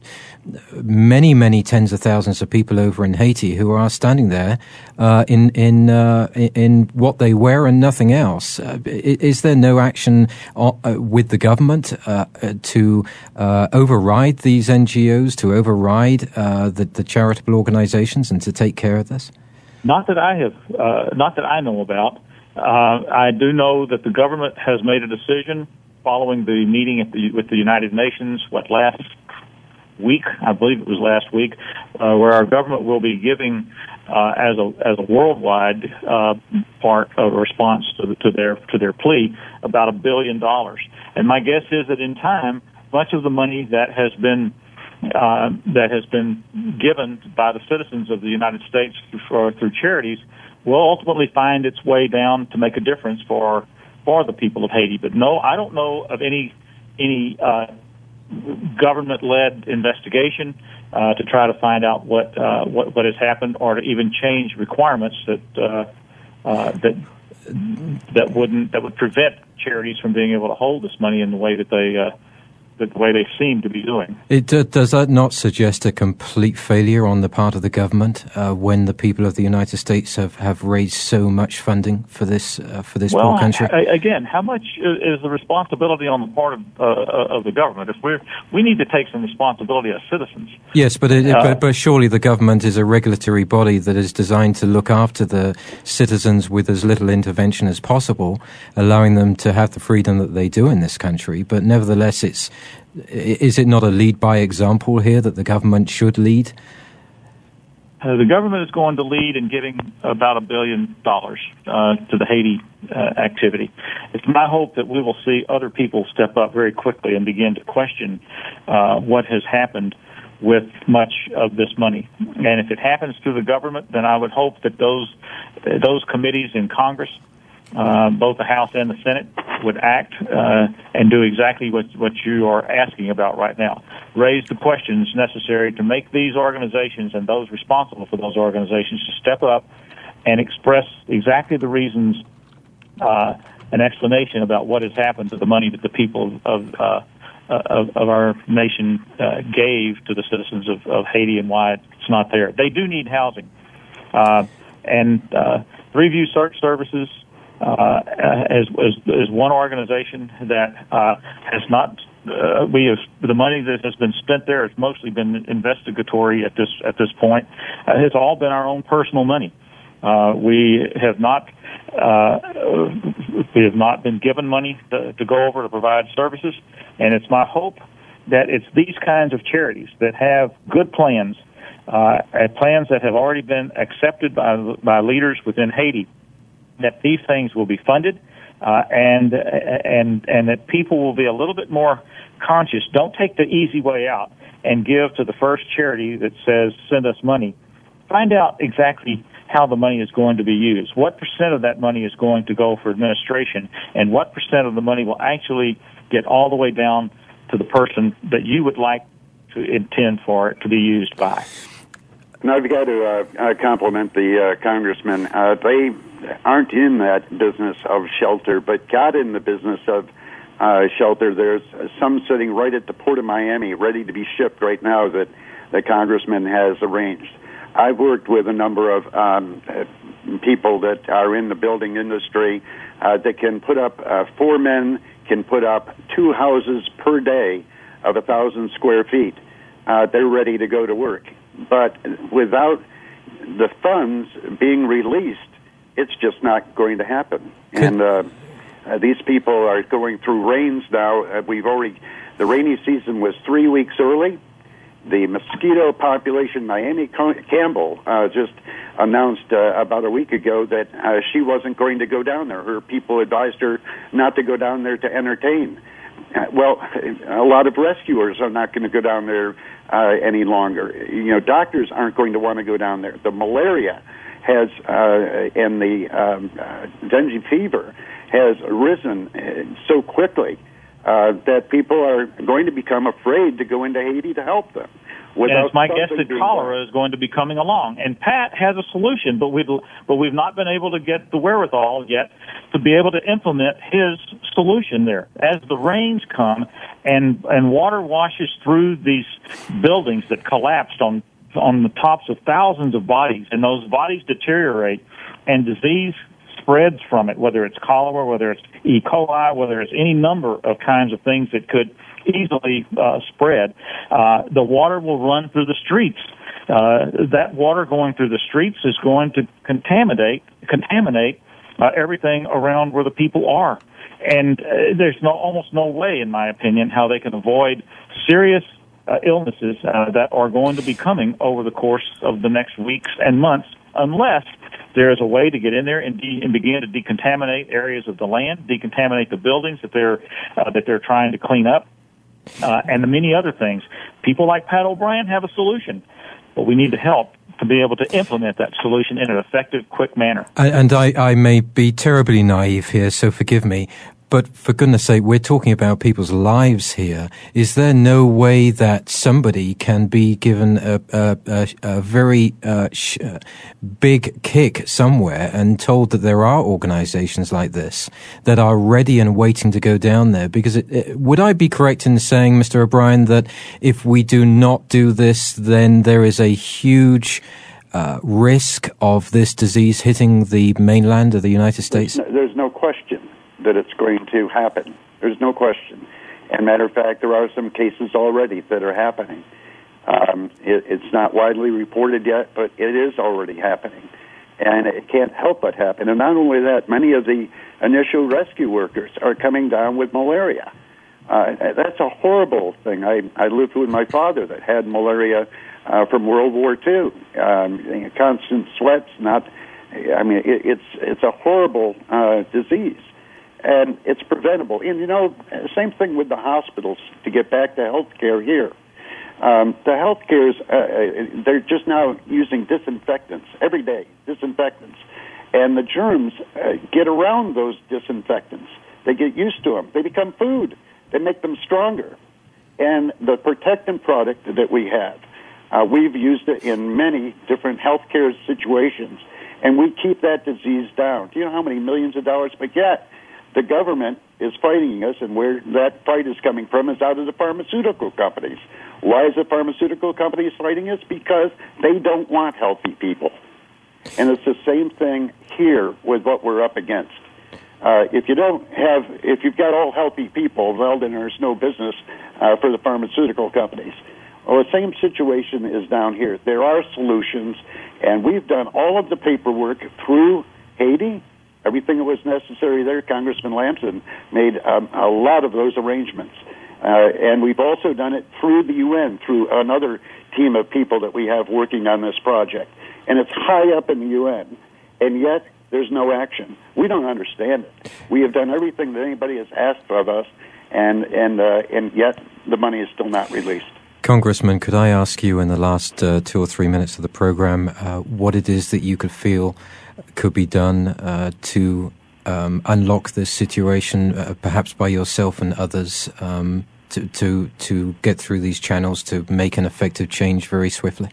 many, many tens of thousands of people over in Haiti who are standing there uh, in in uh, in what they wear and nothing else. Uh, is there no action uh, with the government uh, to uh, override these NGOs, to override the, the, charitable organizations, and to take care of this? Not that I have, not that I know about. I do know that the government has made a decision following the meeting the, with the United Nations, what last week, I believe it was last week, uh, where our government will be giving uh, as a as a worldwide uh, part of response to, to their to their plea about a billion dollars. And my guess is that in time, much of the money that has been uh, that has been given by the citizens of the United States for, through charities will ultimately find its way down to make a difference for for the people of Haiti. But no, I don't know of any any uh, government-led investigation uh, to try to find out what, uh, what what has happened, or to even change requirements that uh, uh, that that wouldn't that would prevent charities from being able to hold this money in the way that they uh, the way they seem to be doing. It, uh, does that not suggest a complete failure on the part of the government uh, when the people of the United States have, have raised so much funding for this uh, for this well, poor country? I, again, how much is the responsibility on the part of, uh, uh, of the government? If we're we need to take some responsibility as citizens. Yes, but, it, but but surely the government is a regulatory body that is designed to look after the citizens with as little intervention as possible, allowing them to have the freedom that they do in this country. But nevertheless, it's is it not a lead by example here that the government should lead? Uh, the government is going to lead in giving about a billion dollars uh, to the Haiti uh, activity. It's my hope that we will see other people step up very quickly and begin to question uh, what has happened with much of this money. And if it happens through the government, then I would hope that those those committees in Congress uh, both the House and the Senate would act uh, and do exactly what, what you are asking about right now. Raise the questions necessary to make these organizations and those responsible for those organizations to step up and express exactly the reasons, uh, an explanation about what has happened to the money that the people of, uh, of, of our nation uh, gave to the citizens of, of Haiti and why it's not there. They do need housing. Uh, and uh, Review Search Services uh, as, as, as one organization that uh, has not uh, we have the money that has been spent there has mostly been investigatory at this at this point. Uh, it's all been our own personal money. Uh, we have not uh, we have not been given money to, to go over to provide services, and it's my hope that it's these kinds of charities that have good plans, uh, plans that have already been accepted by by leaders within Haiti that these things will be funded, uh, and and and that people will be a little bit more conscious. Don't take the easy way out and give to the first charity that says send us money. Find out exactly how the money is going to be used. What percent of that money is going to go for administration, and what percent of the money will actually get all the way down to the person that you would like to intend for it to be used by. Now I've got to uh, uh, compliment the uh, congressman. Uh, they aren't in that business of shelter, but got in the business of uh, shelter. There's some sitting right at the port of Miami, ready to be shipped right now that the congressman has arranged. I've worked with a number of um, people that are in the building industry uh, that can put up uh, four men can put up two houses per day of a thousand square feet. Uh, they're ready to go to work, but without the funds being released it's just not going to happen. And uh, uh, these people are going through rains now. Uh, we've already the rainy season was three weeks early. The mosquito population, Naomi Campbell uh, just announced uh, about a week ago that uh, she wasn't going to go down there. Her people advised her not to go down there to entertain. Uh, well, a lot of rescuers are not going to go down there uh, any longer. You know, doctors aren't going to want to go down there. The malaria has uh, and the um, uh, dengue fever has risen uh, so quickly uh, that people are going to become afraid to go into Haiti to help them. And it's my guess that cholera is going to be coming along. And Pat has a solution, but we've but we've not been able to get the wherewithal yet to be able to implement his solution there. As the rains come and and water washes through these buildings that collapsed on on the tops of thousands of bodies, and those bodies deteriorate, and disease spreads from it, whether it's cholera, whether it's E. coli, whether it's any number of kinds of things that could easily uh, spread. Uh, the water will run through the streets. Uh, that water going through the streets is going to contaminate contaminate uh, everything around where the people are. And uh, there's no, almost no way, in my opinion, how they can avoid serious uh, illnesses uh, that are going to be coming over the course of the next weeks and months, unless there is a way to get in there and, de- and begin to decontaminate areas of the land, decontaminate the buildings that they're uh, that they're trying to clean up, uh, and the many other things. People like Pat O'Brien have a solution, but we need to help to be able to implement that solution in an effective, quick manner. And I, I may be terribly naive here, so forgive me, but for goodness sake, we're talking about people's lives here. Is there no way that somebody can be given a, a, a, a very uh, sh- uh, big kick somewhere and told that there are organizations like this that are ready and waiting to go down there? Because it, it, would I be correct in saying, Mr. O'Brien, that if we do not do this, then there is a huge uh, risk of this disease hitting the mainland of the United States? There's no, there's no question that it's going to happen. There's no question. And matter of fact, there are some cases already that are happening. Um, it, it's not widely reported yet, but it is already happening. And it can't help but happen. And not only that, many of the initial rescue workers are coming down with malaria. Uh, that's a horrible thing. I, I lived with my father that had malaria uh, from World War II. Um, constant sweats, not. I mean, it, it's it's a horrible uh, disease and it's preventable. And you know, same thing with the hospitals. To get back to healthcare here, um, the healthcare's uh, uh, they're just now using disinfectants every day, disinfectants, and the germs uh, get around those disinfectants. They get used to them. They become food. They make them stronger. And the protectant product that we have, uh, we've used it in many different healthcare situations, and we keep that disease down. Do you know how many millions of dollars? But yet, the government is fighting us, and where that fight is coming from is out of the pharmaceutical companies. Why is the pharmaceutical companies fighting us? Because they don't want healthy people. And it's the same thing here with what we're up against. Uh, if you don't have, if you've got all healthy people, well, then there's no business uh, for the pharmaceutical companies. Well, the same situation is down here. There are solutions, and we've done all of the paperwork through Haiti, everything that was necessary there. Congressman Lampson made um, a lot of those arrangements. Uh, and we've also done it through the UN, through another team of people that we have working on this project. And it's high up in the UN, and yet there's no action. We don't understand it. We have done everything that anybody has asked of us, and and uh, and yet the money is still not released. Congressman, could I ask you in the last uh, two or three minutes of the program uh, what it is that you could feel could be done uh, to um, unlock this situation, uh, perhaps by yourself and others, um, to, to to get through these channels to make an effective change very swiftly?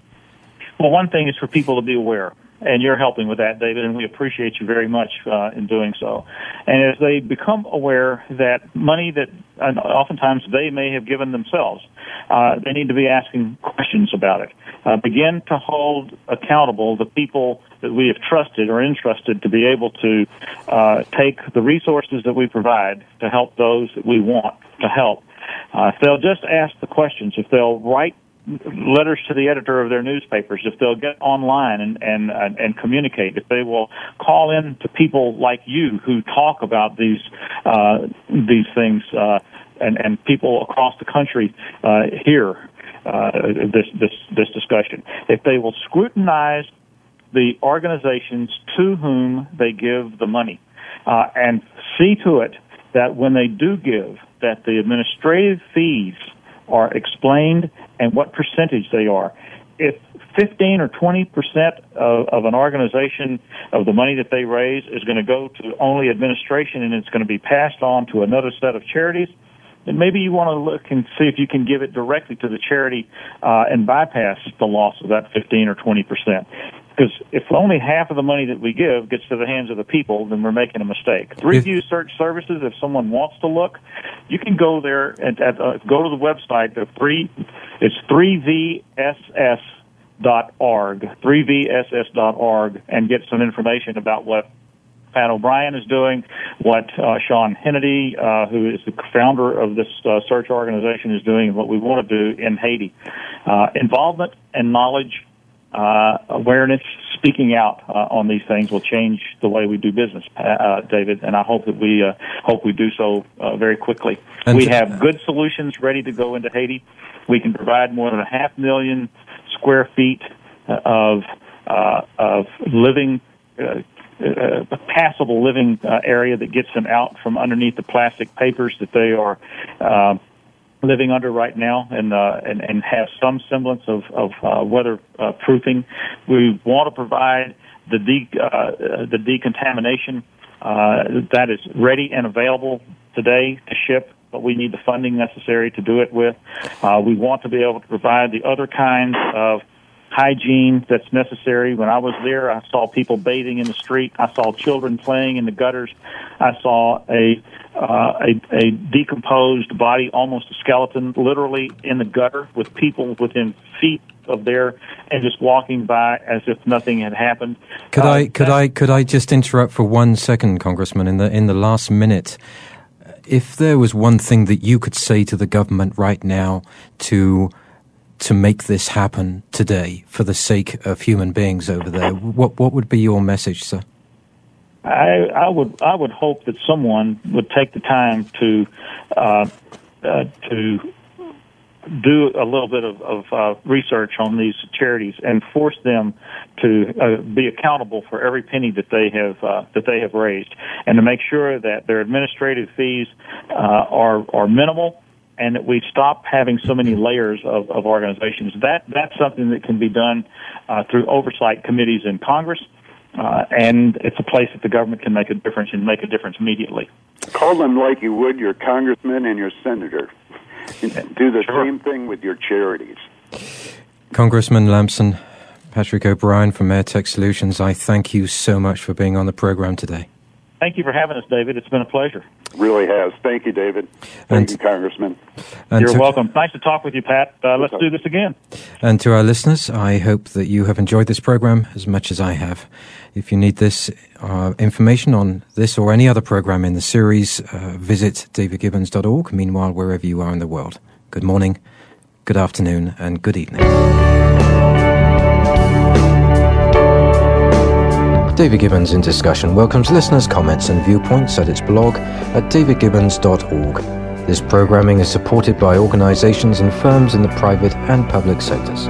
Well, one thing is for people to be aware and you're helping with that, David, and we appreciate you very much uh, in doing so. And as they become aware that money that oftentimes they may have given themselves, uh, they need to be asking questions about it. Uh, begin to hold accountable the people that we have trusted or entrusted to be able to uh, take the resources that we provide to help those that we want to help. Uh, if they'll just ask the questions, if they'll write letters to the editor of their newspapers, if they'll get online and and and communicate, if they will call in to people like you who talk about these uh, these things, uh, and and people across the country uh, hear uh, this this this discussion, if they will scrutinize the organizations to whom they give the money, uh, and see to it that when they do give, that the administrative fees are explained and what percentage they are. If 15 or 20 percent of, of an organization of the money that they raise is going to go to only administration and it's going to be passed on to another set of charities, then maybe you want to look and see if you can give it directly to the charity uh, and bypass the loss of that 15 or 20 percent. Because if only half of the money that we give gets to the hands of the people, then we're making a mistake. Three View Search Services, if someone wants to look, you can go there and at, uh, go to the website. The three, it's 3vss dot org, 3vss dot org, and get some information about what Pat O'Brien is doing, what uh, Sean Hannity, uh, who is the founder of this uh, search organization, is doing, and what we want to do in Haiti. Uh, involvement and knowledge uh, uh, awareness, speaking out uh, on these things will change the way we do business, uh, David. And I hope that we uh, hope we do so uh, very quickly. And we have good solutions ready to go into Haiti. We can provide more than a half million square feet of of living. a passable living area that gets them out from underneath the plastic papers that they are living under right now and uh, and, and have some semblance of, of uh, weather uh, proofing. We want to provide the de- uh, the decontamination uh, that is ready and available today to ship, but we need the funding necessary to do it with. Uh, we want to be able to provide the other kinds of hygiene that's necessary. When I was there, I saw people bathing in the street. I saw children playing in the gutters. I saw a uh, a, a decomposed body, almost a skeleton, literally in the gutter with people within feet of there and just walking by as if nothing had happened. Could uh, I could I could I just interrupt for one second, Congressman? In the in the last minute, if there was one thing that you could say to the government right now to to make this happen today for the sake of human beings over there, what what would be your message, sir? I, I would I would hope that someone would take the time to uh, uh, to do a little bit of, of uh, research on these charities and force them to uh, be accountable for every penny that they have uh, that they have raised, and to make sure that their administrative fees uh, are are minimal and that we stop having so many layers of, of organizations. That that's something that can be done uh, through oversight committees in Congress. Uh, and it's a place that the government can make a difference and make a difference immediately. Call them like you would your congressman and your senator. Do the sure. same thing with your charities. Congressman Lampson, Patrick O'Brien from AirTech Solutions, I thank you so much for being on the program today. Thank you for having us, David. It's been a pleasure. Really has. Thank you, David. Thank and, you, Congressman. You're to, welcome. Nice to talk with you, Pat. Uh, let's do this again. And to our listeners, I hope that you have enjoyed this program as much as I have. If you need this uh, information on this or any other program in the series, uh, visit davidgibbons.org. Meanwhile, wherever you are in the world, good morning, good afternoon, and good evening. David Gibbons in Discussion welcomes listeners' comments and viewpoints at its blog at davidgibbons.org. This programming is supported by organizations and firms in the private and public sectors.